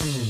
Mm-hmm.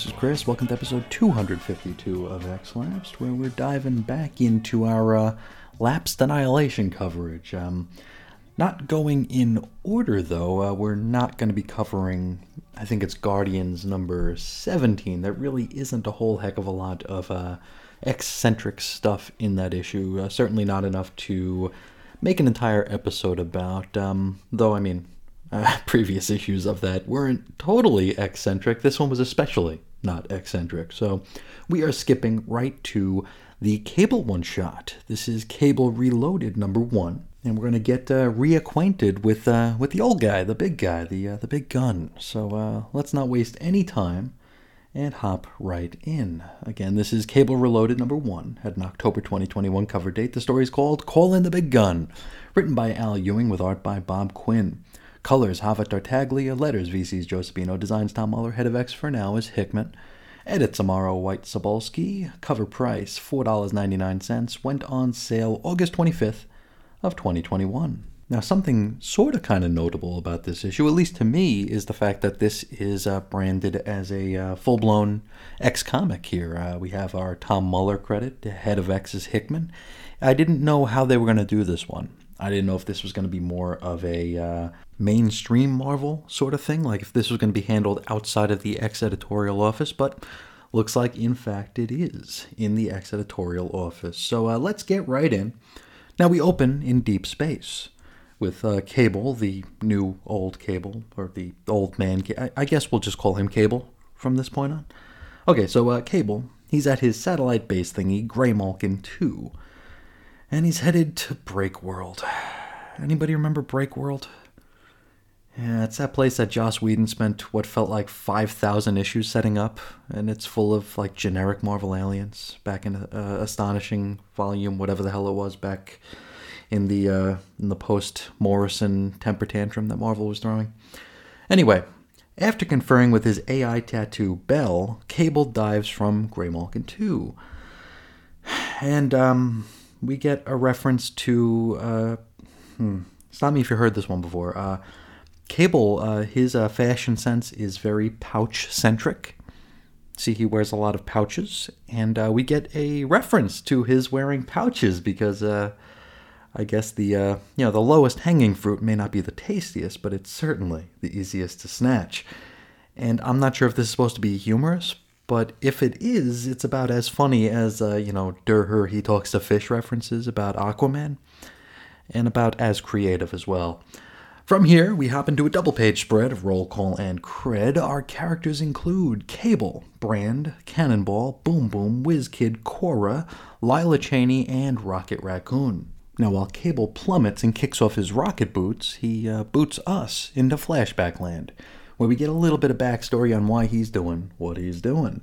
This is Chris. Welcome to episode 252 of X Lapsed, where we're diving back into our uh, Last Annihilation coverage. Um, not going in order, though. Uh, we're not going to be covering, I think it's Guardians number 17. There really isn't a whole heck of a lot of uh, eccentric stuff in that issue. Uh, certainly not enough to make an entire episode about. Um, though, I mean, uh, previous issues of that weren't totally eccentric. This one was especially not eccentric. So we are skipping right to the Cable one shot. This is Cable Reloaded number one. And we're gonna get uh, reacquainted with uh, with the old guy, the big guy, the uh, the big gun. So uh, let's not waste any time and hop right in. Again, this is Cable Reloaded number one, had an October 2021 cover date. The story is called Call in the Big Gun, written by Al Ewing with art by Bob Quinn. Colors Java Tartaglia, letters VC's Joe Sabino, designs Tom Muller, head of X for now is Hickman. Edits Amaro White Sobolski, cover price $4.99, went on sale August 25th of 2021. Now, something sort of kind of notable about this issue, at least to me, is the fact that this is uh, branded as a uh, full blown X comic here. Uh, we have our Tom Muller credit, the head of X is Hickman. I didn't know how they were going to do this one. I didn't know if this was going to be more of a uh, mainstream Marvel sort of thing, like if this was going to be handled outside of the X editorial office, but looks like, in fact, it is in the X editorial office. So uh, let's get right in. Now we open in deep space with uh, Cable, the new old Cable, or the old man. I, I guess we'll just call him Cable from this point on. Okay, so uh, Cable, he's at his satellite base thingy, Graymalkin 2, and he's headed to Break World. Anybody remember Break World? Yeah, it's that place that Joss Whedon spent what felt like 5,000 issues setting up, and it's full of like generic Marvel aliens back in uh, Astonishing Volume, whatever the hell it was back in the uh, in the post Morrison temper tantrum that Marvel was throwing. Anyway, after conferring with his AI tattoo Bell, Cable dives from Graymalkin 2. And um, we get a reference to. Uh, hmm, stop me if you heard this one before. Uh, Cable, uh, his uh, fashion sense is very pouch centric. See, he wears a lot of pouches, and uh, we get a reference to his wearing pouches because uh, I guess the uh, you know the lowest hanging fruit may not be the tastiest, but it's certainly the easiest to snatch. And I'm not sure if this is supposed to be humorous, but if it is, it's about as funny as uh, you know Durher he talks to fish references about Aquaman, and about as creative as well. From here, we hop into a double page spread of roll call and cred. Our characters include Cable, Brand, Cannonball, Boom Boom, Kid, Khora, Lila Cheney, and Rocket Raccoon. Now, while Cable plummets and kicks off his rocket boots, he uh, boots us into Flashback Land, where we get a little bit of backstory on why he's doing what he's doing.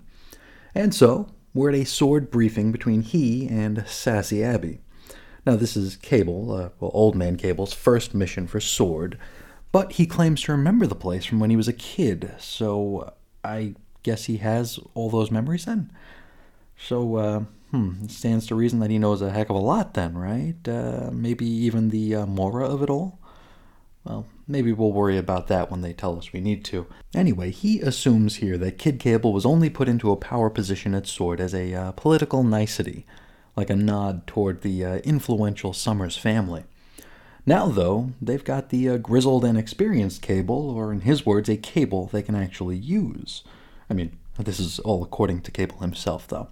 And so, we're at a sword briefing between he and Sassy Abby. Now, this is Cable, uh, well, Old Man Cable's first mission for Sword, but he claims to remember the place from when he was a kid, so I guess he has all those memories then? So, uh, hmm, it stands to reason that he knows a heck of a lot then, right? Uh, maybe even the uh, Moira of it all? Well, maybe we'll worry about that when they tell us we need to. Anyway, he assumes here that Kid Cable was only put into a power position at Sword as a uh, political nicety like a nod toward the uh, influential Summers family. Now, though, they've got the uh, grizzled and experienced Cable, or in his words, a Cable they can actually use. I mean, this is all according to Cable himself, though.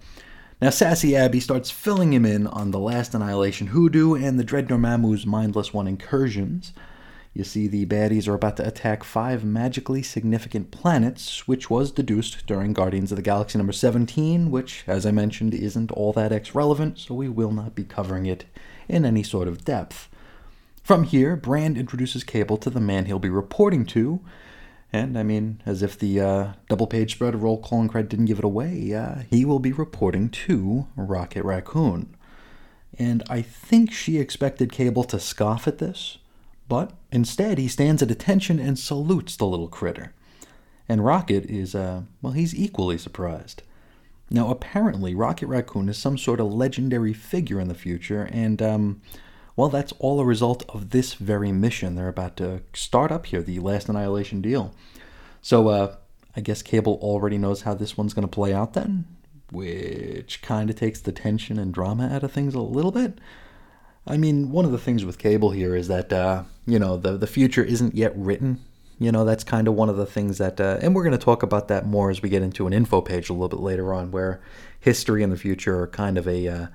Now, Sassy Abby starts filling him in on the last Annihilation hoodoo and the Dread Dormammu's Mindless One incursions. You see, the baddies are about to attack five magically significant planets, which was deduced during Guardians of the Galaxy number 17, which, as I mentioned, isn't all that X relevant, so we will not be covering it in any sort of depth. From here, Brand introduces Cable to the man he'll be reporting to, and I mean, as if the uh, double page spread of roll call and credit didn't give it away, uh, he will be reporting to Rocket Raccoon. And I think she expected Cable to scoff at this but instead he stands at attention and salutes the little critter. And Rocket is, uh, well, he's equally surprised. Now, apparently, Rocket Raccoon is some sort of legendary figure in the future, and, um, well, that's all a result of this very mission they're about to start up here, the Last Annihilation deal. So, uh, I guess Cable already knows how this one's going to play out then, which kind of takes the tension and drama out of things a little bit. I mean, one of the things with cable here is that uh, you know the the future isn't yet written. You know, that's kind of one of the things that, uh, and we're going to talk about that more as we get into an info page a little bit later on, where history and the future are kind of a uh,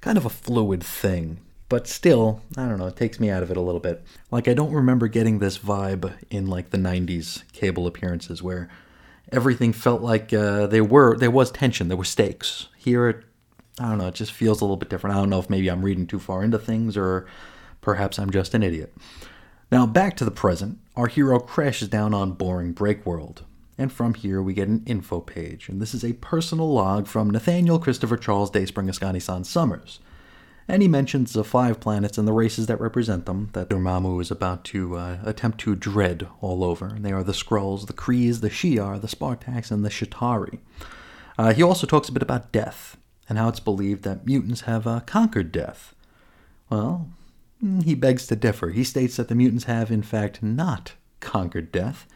kind of a fluid thing. But still, I don't know, it takes me out of it a little bit. Like I don't remember getting this vibe in like the '90s cable appearances where everything felt like uh, there were there was tension, there were stakes. Here it I don't know, it just feels a little bit different. I don't know if maybe I'm reading too far into things or perhaps I'm just an idiot. Now, back to the present, our hero crashes down on boring Breakworld. And from here, we get an info page, and this is a personal log from Nathaniel Christopher Charles Dayspring Askani'son Summers. And he mentions the five planets and the races that represent them that Dormammu is about to uh, attempt to dread all over. And they are the Skrulls, the Krees, the Shi'ar, the Spartax, and the Chitauri. Uh, he also talks a bit about death and how it's believed that mutants have uh, conquered death. Well, mm, he begs to differ. He states that the mutants have, in fact, not conquered death,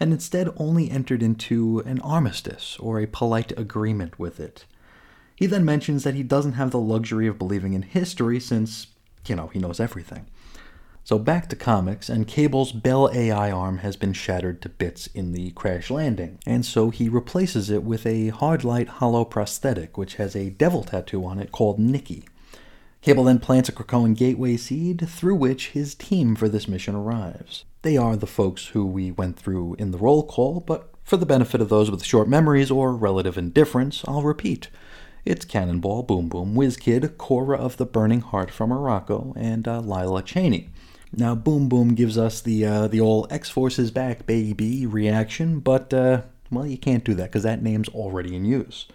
and instead only entered into an armistice or a polite agreement with it. He then mentions that he doesn't have the luxury of believing in history since, you know, he knows everything. So back to comics, and Cable's Bell AI arm has been shattered to bits in the crash landing, and so he replaces it with a hard light hollow prosthetic, which has a devil tattoo on it called Nikki. Cable then plants a Krakoan gateway seed through which his team for this mission arrives. They are the folks who we went through in the roll call, but for the benefit of those with short memories or relative indifference, I'll repeat. It's Cannonball, Boom Boom, Whiz Kid, Khora of the Burning Heart from Arakko, and uh, Lila Cheney. Now, Boom Boom gives us the uh, the old X Force back, baby reaction, but uh, well, you can't do that because that name's already in use.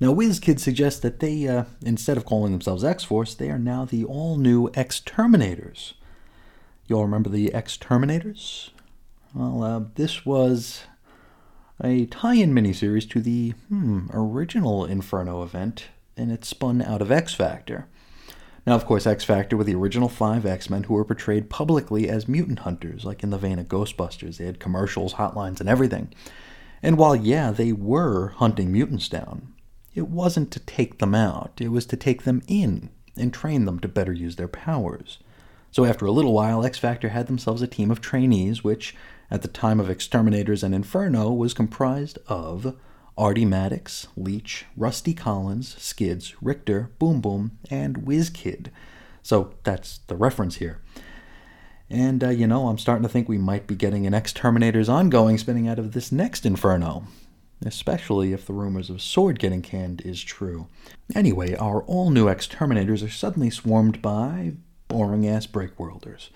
Now, WizKid suggests that they, uh, instead of calling themselves X Force, they are now the all new X Terminators. You all remember the X Terminators? Well, uh, this was a tie in miniseries to the hmm, original Inferno event, and it spun out of X Factor. Now, of course, X Factor were the original five X Men who were portrayed publicly as mutant hunters, like in the vein of Ghostbusters. They had commercials, hotlines, and everything. And while, yeah, they were hunting mutants down, it wasn't to take them out, it was to take them in and train them to better use their powers. So after a little while, X Factor had themselves a team of trainees, which, at the time of X Terminators and Inferno, was comprised of Artie Maddox, Leech, Rusty Collins, Skids, Rictor, Boom Boom, and Kid. So that's the reference here. And, uh, you know, I'm starting to think we might be getting an X Terminator's ongoing spinning out of this next Inferno. Especially if the rumors of Sword getting canned is true. Anyway, our all new X Terminators are suddenly swarmed by boring ass Breakworlders.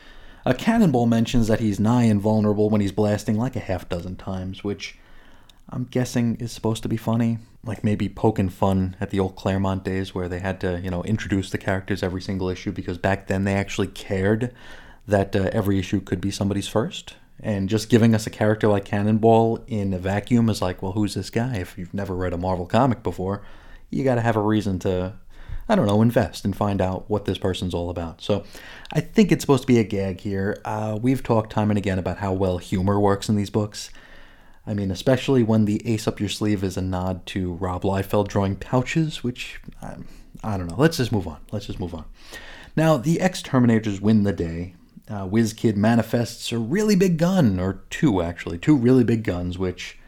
A cannonball mentions that he's nigh invulnerable when he's blasting like a half dozen times, which I'm guessing is supposed to be funny. Like maybe poking fun at the old Claremont days where they had to, you know, introduce the characters every single issue because back then they actually cared that uh, every issue could be somebody's first. And just giving us a character like Cannonball in a vacuum is like, well, who's this guy? If you've never read a Marvel comic before, you got to have a reason to, I don't know, invest and find out what this person's all about. So I think it's supposed to be a gag here. Uh, we've talked time and again about how well humor works in these books. I mean, especially when the ace up your sleeve is a nod to Rob Liefeld drawing pouches, which I, I don't know. Let's just move on. Let's just move on. Now, the X Terminators win the day. Uh, WizKid manifests a really big gun, or two actually, two really big guns, which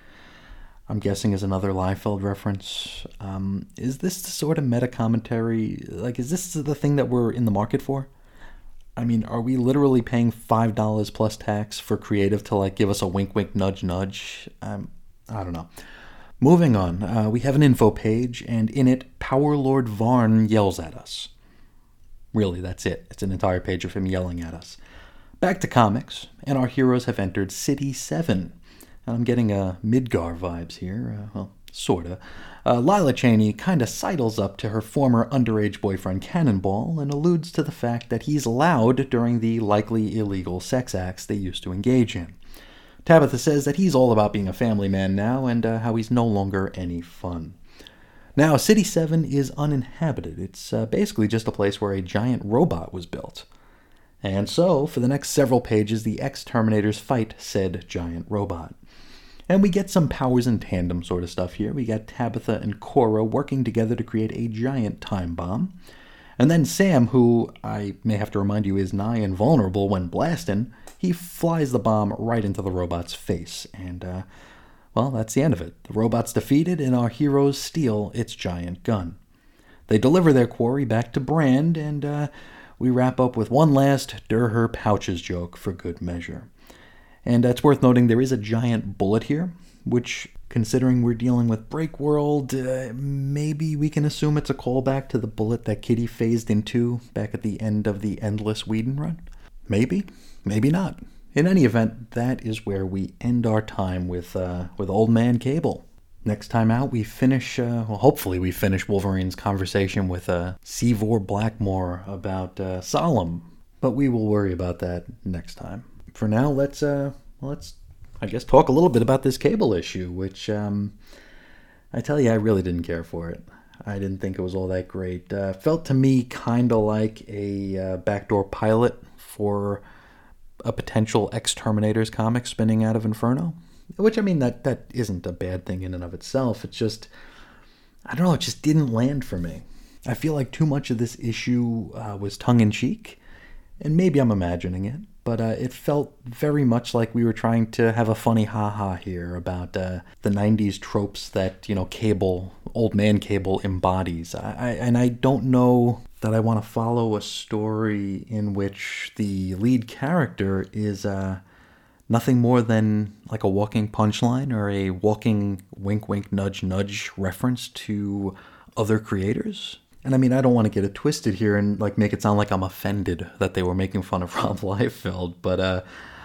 I'm guessing is another Liefeld reference. Um, is this the sort of meta commentary? Like, is this the thing that we're in the market for? I mean, are we literally paying five dollars plus tax for creative to like give us a wink, wink, nudge, nudge? Um, I don't know. Moving on, uh, we have an info page, and in it, Power Lord Varn yells at us. Really, that's it. It's an entire page of him yelling at us. Back to comics, and our heroes have entered City 7. And I'm getting uh, Midgar vibes here. Uh, well, sorta. Uh, Lila Cheney kind of sidles up to her former underage boyfriend Cannonball and alludes to the fact that he's loud during the likely illegal sex acts they used to engage in. Tabitha says that he's all about being a family man now and uh, how he's no longer any fun. Now, City 7 is uninhabited. It's uh, basically just a place where a giant robot was built. And so, for the next several pages, the ex Terminators fight said giant robot. And we get some powers in tandem sort of stuff here. We got Tabitha and Khora working together to create a giant time bomb. And then Sam, who I may have to remind you is nigh invulnerable when blasting, he flies the bomb right into the robot's face. And, uh, well, that's the end of it. The robot's defeated, and our heroes steal its giant gun. They deliver their quarry back to Brand, and uh, we wrap up with one last Durher pouches joke for good measure. And it's worth noting there is a giant bullet here, which, considering we're dealing with Break World, uh, maybe we can assume it's a callback to the bullet that Kitty phased into back at the end of the Endless Whedon run. Maybe, maybe not. In any event, that is where we end our time with uh, with Old Man Cable. Next time out, we finish. Uh, well, hopefully, we finish Wolverine's conversation with uh, Sevyr Blackmore about uh, Solem. But we will worry about that next time. For now, let's uh, let's I guess talk a little bit about this cable issue, which um, I tell you, I really didn't care for it. I didn't think it was all that great. Uh, felt to me kind of like a uh, backdoor pilot for a potential ex Terminators comic spinning out of Inferno. Which I mean that that isn't a bad thing in and of itself. It's just I don't know. It just didn't land for me. I feel like too much of this issue uh, was tongue in cheek, and maybe I'm imagining it, but uh, it felt very much like we were trying to have a funny ha-ha here about uh, the '90s tropes that you know Cable, old man Cable embodies. I, I and I don't know that I want to follow a story in which the lead character is uh, nothing more than like a walking punchline or a walking wink, wink, nudge, nudge reference to other creators. And I mean, I don't want to get it twisted here and like make it sound like I'm offended that they were making fun of Rob Liefeld, but uh,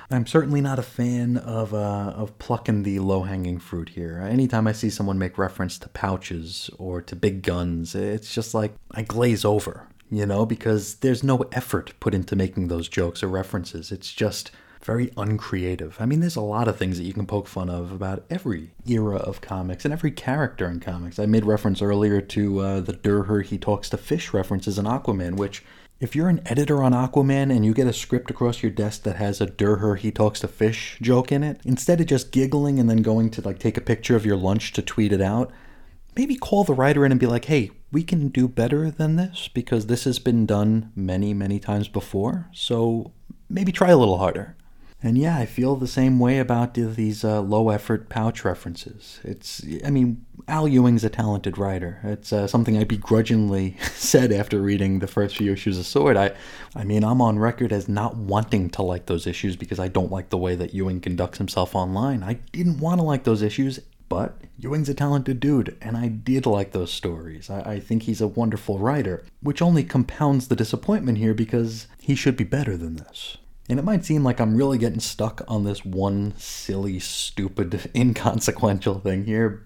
I'm certainly not a fan of uh, of plucking the low hanging fruit here. Anytime I see someone make reference to pouches or to big guns, it's just like I glaze over, you know, because there's no effort put into making those jokes or references. It's just very uncreative. I mean, there's a lot of things that you can poke fun of about every era of comics and every character in comics. I made reference earlier to uh, the Durher he talks to fish references in Aquaman, which if you're an editor on Aquaman and you get a script across your desk that has a Durher he talks to fish joke in it, instead of just giggling and then going to like take a picture of your lunch to tweet it out, maybe call the writer in and be like, "Hey, we can do better than this because this has been done many, many times before. So maybe try a little harder." And yeah, I feel the same way about these uh, low effort pouch references. It's, I mean, Al Ewing's a talented writer. It's uh, something I begrudgingly said after reading the first few issues of Sword. I, I mean, I'm on record as not wanting to like those issues because I don't like the way that Ewing conducts himself online. I didn't want to like those issues, but Ewing's a talented dude, and I did like those stories. I, I think he's a wonderful writer, which only compounds the disappointment here because he should be better than this. And it might seem like I'm really getting stuck on this one silly, stupid, inconsequential thing here,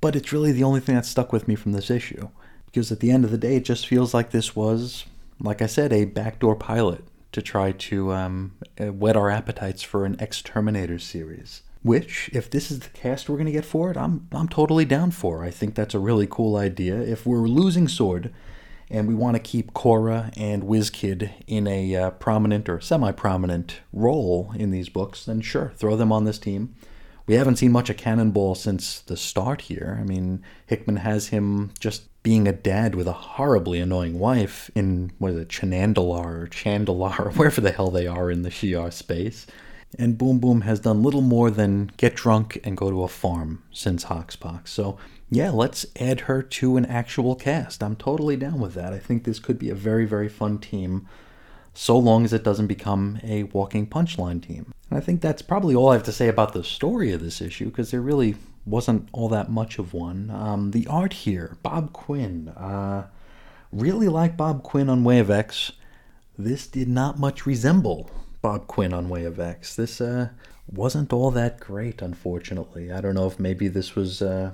but it's really the only thing that stuck with me from this issue. Because at the end of the day, it just feels like this was, like I said, a backdoor pilot to try to um, uh, whet our appetites for an Ex Terminator series. Which, if this is the cast we're going to get for it, I'm, I'm totally down for. I think that's a really cool idea. If we're losing Sword, and we want to keep Khora and WizKid in a uh, prominent or semi prominent role in these books, then sure, throw them on this team. We haven't seen much of Cannonball since the start here. I mean, Hickman has him just being a dad with a horribly annoying wife in, what is it, Chanandalar or Chandalar, or wherever the hell they are in the Shi'ar space. And Boom Boom has done little more than get drunk and go to a farm since Hoxpox. So, yeah, let's add her to an actual cast. I'm totally down with that. I think this could be a very, very fun team, so long as it doesn't become a walking punchline team. And I think that's probably all I have to say about the story of this issue, because there really wasn't all that much of one. Um, the art here, Bob Quinn. Uh, really like Bob Quinn on Way of X. This did not much resemble Bob Quinn on Way of X. This uh, wasn't all that great, unfortunately. I don't know if maybe this was. Uh,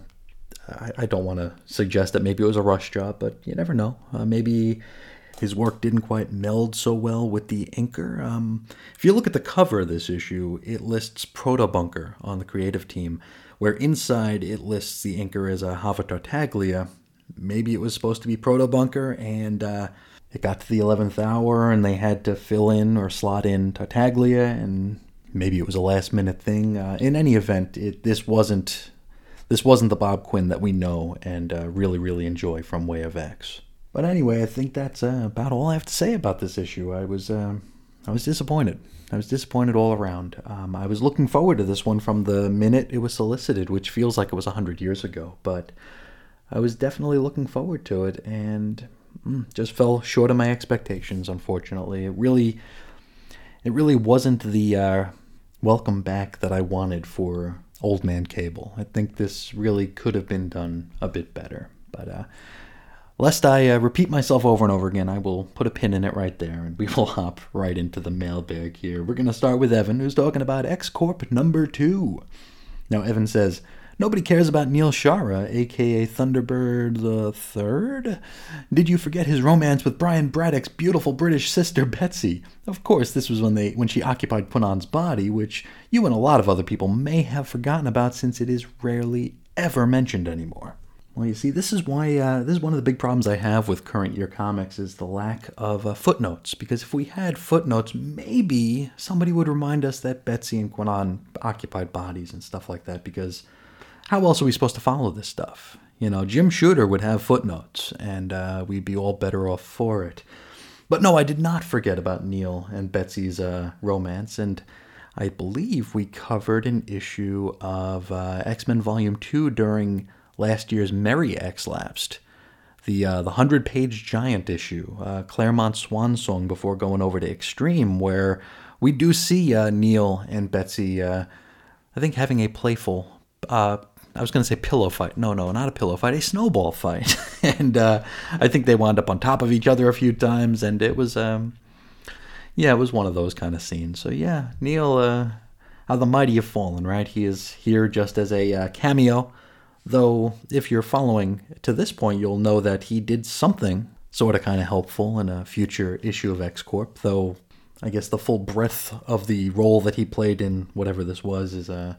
I, I, don't want to suggest that maybe it was a rush job, but you never know. Uh, maybe his work didn't quite meld so well with the inker. Um, if you look at the cover of this issue, it lists Proto Bunker on the creative team, where inside it lists the inker as a Java Tartaglia. Maybe it was supposed to be Proto Bunker, and uh, it got to the 11th hour and they had to fill in or slot in Tartaglia, and maybe it was a last minute thing. Uh, in any event, it, this wasn't this wasn't the Bob Quinn that we know and uh, really really enjoy from Way of X. But anyway, I think that's uh, about all I have to say about this issue. I was um, I was disappointed. I was disappointed all around. Um, I was looking forward to this one from the minute it was solicited, which feels like it was hundred years ago, but I was definitely looking forward to it, and just fell short of my expectations. Unfortunately, it really, it really wasn't the uh, welcome back that I wanted for Old Man Cable. I think this really could have been done a bit better, but. Uh, lest I uh, repeat myself over and over again, I will put a pin in it right there and we will hop right into the mailbag here. We're going to start with Evan, who's talking about X Corp number two. Now, Evan says, Nobody cares about Neal Shaara, aka Thunderbird the Third. Did you forget his romance with Brian Braddock's beautiful British sister Betsy? Of course, this was when they when she occupied Kwannon's body, which you and a lot of other people may have forgotten about since it is rarely ever mentioned anymore. Well, you see, this is why uh, this is one of the big problems I have with current year comics is the lack of uh, footnotes. Because if we had footnotes, maybe somebody would remind us that Betsy and Kwannon occupied bodies and stuff like that. Because how else are we supposed to follow this stuff? You know, Jim Shooter would have footnotes, and uh, we'd be all better off for it. But no, I did not forget about Neal and Betsy's uh, romance, and I believe we covered an issue of uh, X Men Volume 2 during last year's Merry X Lapsed. The, uh, the 100 page giant issue, uh, Claremont Swan Song, before going over to Extreme, where we do see uh, Neal and Betsy, I think, having a playful uh, I was going to say pillow fight. No, no, not a pillow fight, a snowball fight. and uh, I think they wound up on top of each other a few times, and it was, um, yeah, it was one of those kind of scenes. So yeah, Neal, uh, how the mighty have fallen, right? He is here just as a uh, cameo. Though, if you're following to this point, you'll know that he did something sort of kind of helpful in a future issue of X Corp. Though, I guess the full breadth of the role that he played in whatever this was is uh,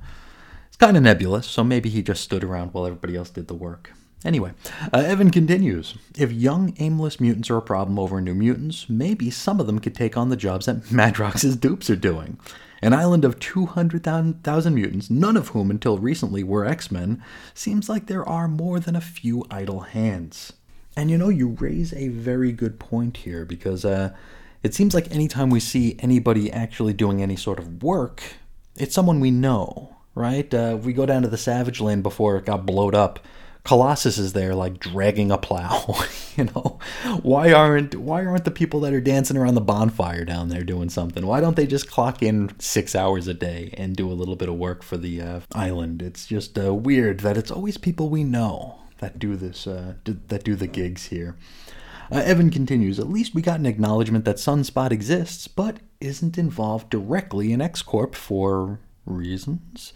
kind of nebulous, so maybe he just stood around while everybody else did the work. Anyway, uh, Evan continues. If young, aimless mutants are a problem over New Mutants, maybe some of them could take on the jobs that Madrox's dupes are doing. An island of 200,000 mutants, none of whom until recently were X Men, seems like there are more than a few idle hands. And you know, you raise a very good point here because uh, it seems like anytime we see anybody actually doing any sort of work, it's someone we know right? Uh, we go down to the Savage Land before it got blowed up. Colossus is there, like dragging a plow. you know, why aren't why aren't the people that are dancing around the bonfire down there doing something? Why don't they just clock in six hours a day and do a little bit of work for the uh, island? It's just uh, weird that it's always people we know that do this, uh, that do the gigs here. Uh, Evan continues. At least we got an acknowledgement that Sunspot exists, but isn't involved directly in X Corp for reasons.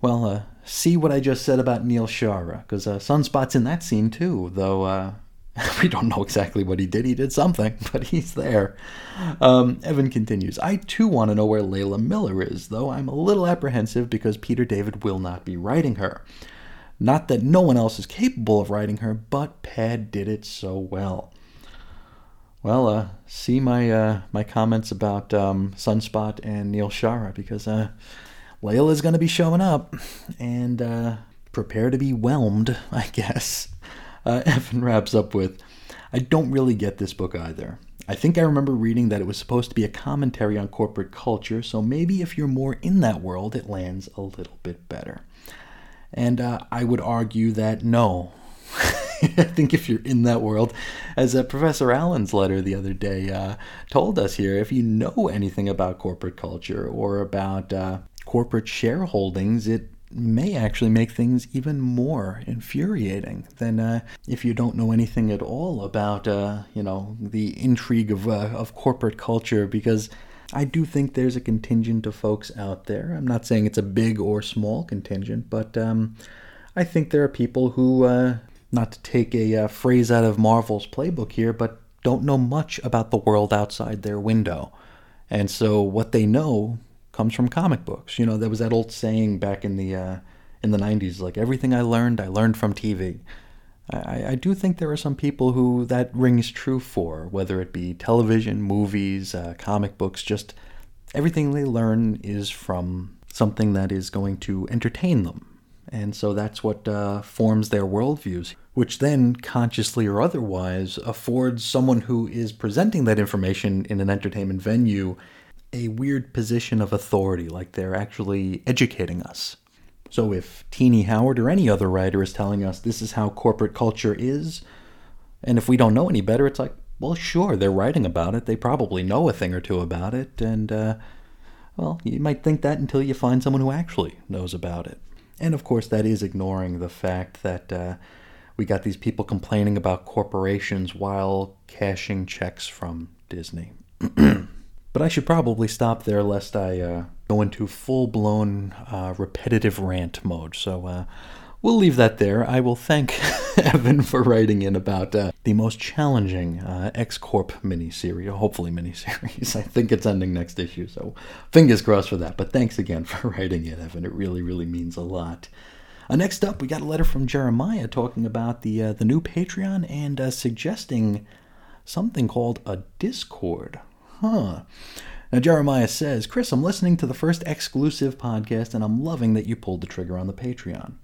Well, uh, see what I just said about Neal Shaara, because uh, Sunspot's in that scene too, though uh, we don't know exactly what he did. He did something, but he's there. Um, Evan continues I too want to know where Layla Miller is, though I'm a little apprehensive because Peter David will not be writing her. Not that no one else is capable of writing her, but PAD did it so well. Well, uh, see my uh, my comments about um, Sunspot and Neal Shaara because uh, Layla's going to be showing up, and uh, prepare to be whelmed, I guess. Uh, Evan wraps up with, "I don't really get this book either. I think I remember reading that it was supposed to be a commentary on corporate culture, so maybe if you're more in that world, it lands a little bit better. And uh, I would argue that no. I think if you're in that world, as uh, Professor Allen's letter the other day uh, told us here, if you know anything about corporate culture or about uh, corporate shareholdings, it may actually make things even more infuriating than uh, if you don't know anything at all about, uh, you know, the intrigue of, uh, of corporate culture because I do think there's a contingent of folks out there. I'm not saying it's a big or small contingent, but um, I think there are people who, uh, not to take a uh, phrase out of Marvel's playbook here, but don't know much about the world outside their window. And so what they know comes from comic books. You know, there was that old saying back in the uh, in the '90s, like everything I learned, I learned from TV. I, I, do think there are some people who that rings true for, whether it be television, movies, uh, comic books. Just everything they learn is from something that is going to entertain them, and so that's what uh, forms their worldviews. Which then, consciously or otherwise, affords someone who is presenting that information in an entertainment venue a weird position of authority, like they're actually educating us. So if Tini Howard or any other writer is telling us this is how corporate culture is, and if we don't know any better, it's like, well, sure, they're writing about it. They probably know a thing or two about it, and, uh, well, you might think that until you find someone who actually knows about it. And of course, that is ignoring the fact that uh, we got these people complaining about corporations while cashing checks from Disney. But I should probably stop there lest I uh, go into full blown uh, repetitive rant mode. So uh, we'll leave that there. I will thank Evan for writing in about uh, the most challenging uh, X Corp miniseries, hopefully miniseries. I think it's ending next issue, so fingers crossed for that. But thanks again for writing in, Evan. It really, really means a lot. Uh, next up, we got a letter from Jeremiah talking about the uh, the new Patreon and uh, suggesting something called a Discord. Huh. Now, Jeremiah says, Chris, I'm listening to the first exclusive podcast and I'm loving that you pulled the trigger on the Patreon.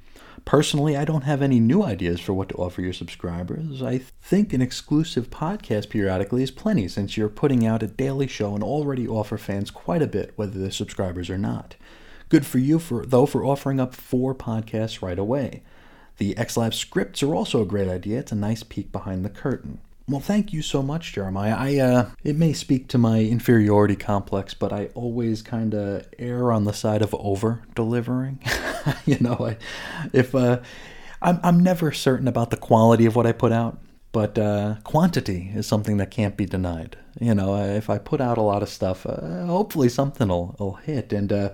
Personally, I don't have any new ideas for what to offer your subscribers. I think an exclusive podcast periodically is plenty since you're putting out a daily show and already offer fans quite a bit, whether they're subscribers or not. Good for you, for, though, for offering up four podcasts right away. The XLab scripts are also a great idea. It's a nice peek behind the curtain. Well, thank you so much, Jeremiah. I uh, it may speak to my inferiority complex, but I always kind of err on the side of over delivering. you know, I, if uh, I'm I'm never certain about the quality of what I put out, but uh, quantity is something that can't be denied. You know, if I put out a lot of stuff, uh, hopefully something will, will hit. And uh,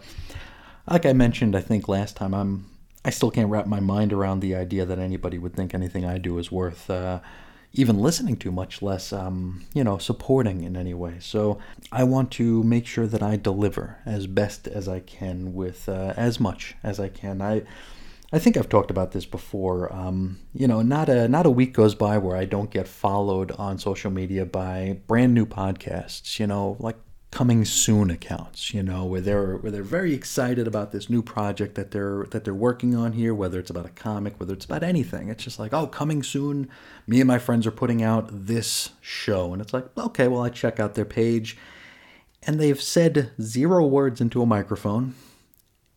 like I mentioned, I think last time, I'm I still can't wrap my mind around the idea that anybody would think anything I do is worth uh, even listening to, much less, um, you know, supporting in any way. So I want to make sure that I deliver as best as I can with uh, as much as I can. I. I think I've talked about this before. Um, you know, not a not a week goes by where I don't get followed on social media by brand new podcasts. You know, like coming soon accounts, you know, where they're where they're very excited about this new project that they're that they're working on here, whether it's about a comic, whether it's about anything. It's just like, oh, coming soon. Me and my friends are putting out this show, and it's like, okay, well, I check out their page, and they've said zero words into a microphone,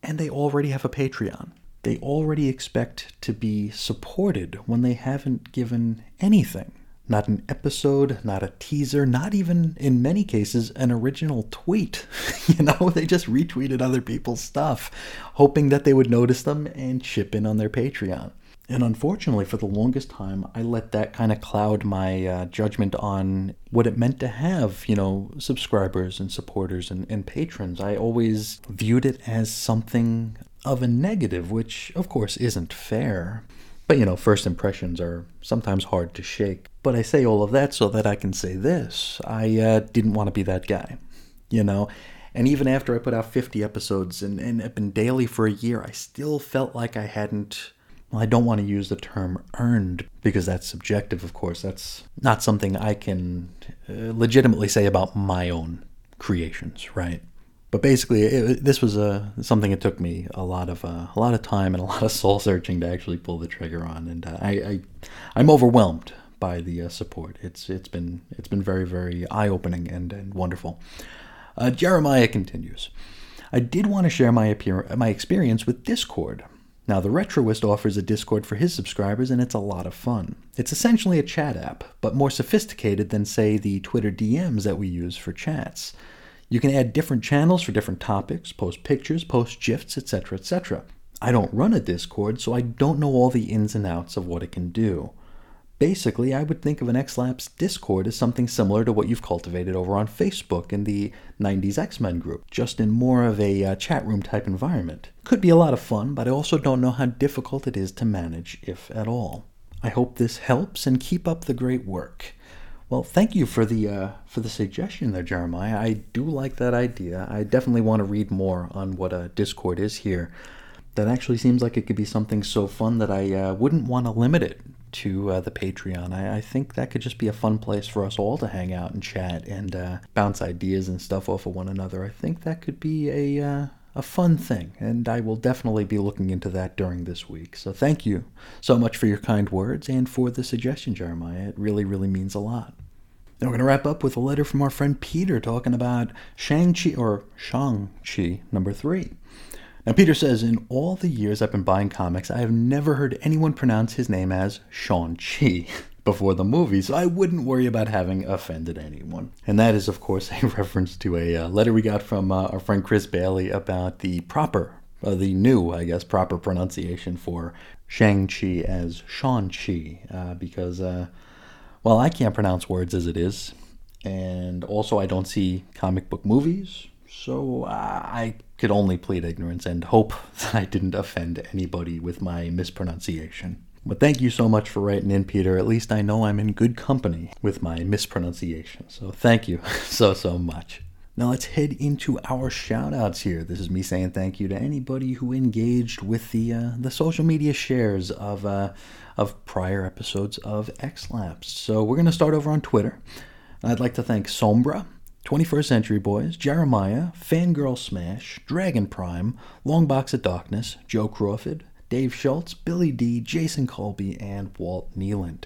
and they already have a Patreon. They already expect to be supported when they haven't given anything not an episode, not a teaser, not even, in many cases, an original tweet. you know, they just retweeted other people's stuff, hoping that they would notice them and chip in on their Patreon. And unfortunately, for the longest time, I let that kind of cloud my uh, judgment on what it meant to have, you know, subscribers and supporters and, and patrons. I always viewed it as something of a negative, which, of course, isn't fair. But you know, first impressions are sometimes hard to shake. But I say all of that so that I can say this I uh, didn't want to be that guy, you know? And even after I put out 50 episodes and, and have been daily for a year, I still felt like I hadn't. Well, I don't want to use the term earned because that's subjective, of course. That's not something I can uh, legitimately say about my own creations, right? But basically, it, this was a something it took me a lot of uh, a lot of time and a lot of soul searching to actually pull the trigger on, and uh, I, I I'm overwhelmed by the uh, support. It's it's been it's been very very eye opening and and wonderful. Uh, Jeremiah continues. I did want to share my appear- my experience with Discord. Now, the Retroist offers a Discord for his subscribers, and it's a lot of fun. It's essentially a chat app, but more sophisticated than, say, the Twitter DMs that we use for chats. You can add different channels for different topics, post pictures, post GIFs, etc., etc. I don't run a Discord, so I don't know all the ins and outs of what it can do. Basically, I would think of an XLapse Discord as something similar to what you've cultivated over on Facebook in the 90s X Men group, just in more of a uh, chat room type environment. Could be a lot of fun, but I also don't know how difficult it is to manage, if at all. I hope this helps and keep up the great work. Well, thank you for the uh, for the suggestion there, Jeremiah. I do like that idea. I definitely want to read more on what a Discord is here. That actually seems like it could be something so fun that I uh, wouldn't want to limit it to uh, the Patreon. I, I, think that could just be a fun place for us all to hang out and chat and uh, bounce ideas and stuff off of one another. I think that could be a uh, a fun thing, and I will definitely be looking into that during this week. So thank you so much for your kind words and for the suggestion, Jeremiah. It really, really means a lot. Now we're going to wrap up with a letter from our friend Peter talking about Shang-Chi, or Shang-Chi number three. Now, Peter says, in all the years I've been buying comics, I have never heard anyone pronounce his name as Shang-Chi before the movie, so I wouldn't worry about having offended anyone. And that is, of course, a reference to a uh, letter we got from uh, our friend Chris Bailey about the proper, uh, the new, I guess, proper pronunciation for Shang-Chi as Shang-Chi, uh, because, uh, well, I can't pronounce words as it is, and also I don't see comic book movies, so uh, I could only plead ignorance and hope that I didn't offend anybody with my mispronunciation. But thank you so much for writing in, Peter. At least I know I'm in good company with my mispronunciation. So thank you so, so much. Now let's head into our shoutouts here. This is me saying thank you to anybody who engaged with the uh, the social media shares of uh, of prior episodes of X Lapsed. So we're gonna start over on Twitter. I'd like to thank Sombra, 21st Century Boys, Jeremiah, Fangirl Smash, Dragon Prime, Long Box of Darkness, Joe Crawford, Dave Schultz, Billy D, Jason Colby, and Walt Nealand.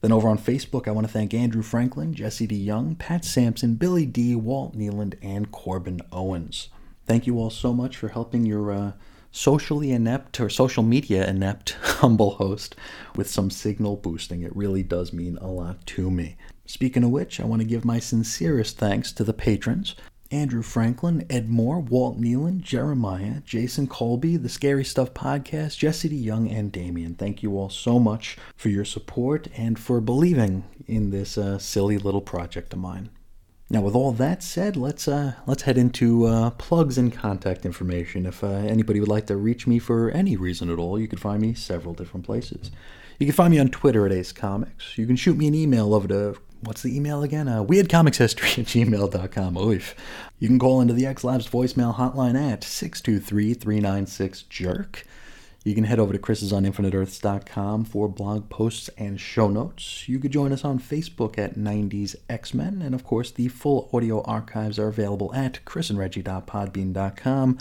Then over on Facebook, I want to thank Andrew Franklin, Jesse D. Young, Pat Sampson, Billy D, Walt Nealand, and Corbin Owens. Thank you all so much for helping your uh, socially inept or social media inept humble host with some signal boosting. It really does mean a lot to me. Speaking of which, I want to give my sincerest thanks to the patrons Andrew Franklin, Ed Moore, Walt Nealon, Jeremiah, Jason Colby, the Scary Stuff Podcast, Jesse D. Young, and Damien. Thank you all so much for your support and for believing in this uh, silly little project of mine. Now, with all that said, let's uh, let's head into uh, plugs and contact information. If uh, anybody would like to reach me for any reason at all, you can find me several different places. You can find me on Twitter at Ace Comics. You can shoot me an email over to what's the email again? Uh, weirdcomicshistory at gmail.com. Oof. You can call into the X Labs voicemail hotline at 623 396 Jerk. You can head over to chrisisoninfiniteearths.com for blog posts and show notes. You could join us on Facebook at 90s X-Men, and of course, the full audio archives are available at chrisandreggie.podbean.com,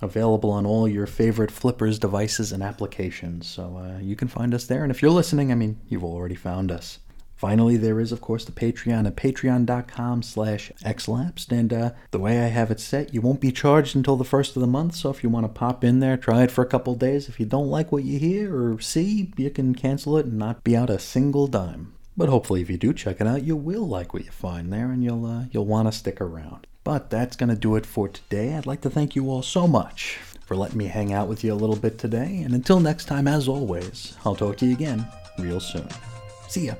available on all your favorite flippers, devices, and applications. So uh, you can find us there, and if you're listening, I mean, you've already found us. Finally, there is, of course, the Patreon at patreon.com slash xlapsed. And uh, the way I have it set, you won't be charged until the first of the month. So if you want to pop in there, try it for a couple days. If you don't like what you hear or see, you can cancel it and not be out a single dime. But hopefully, if you do check it out, you will like what you find there and you'll, uh, you'll want to stick around. But that's going to do it for today. I'd like to thank you all so much for letting me hang out with you a little bit today. And until next time, as always, I'll talk to you again real soon. See ya.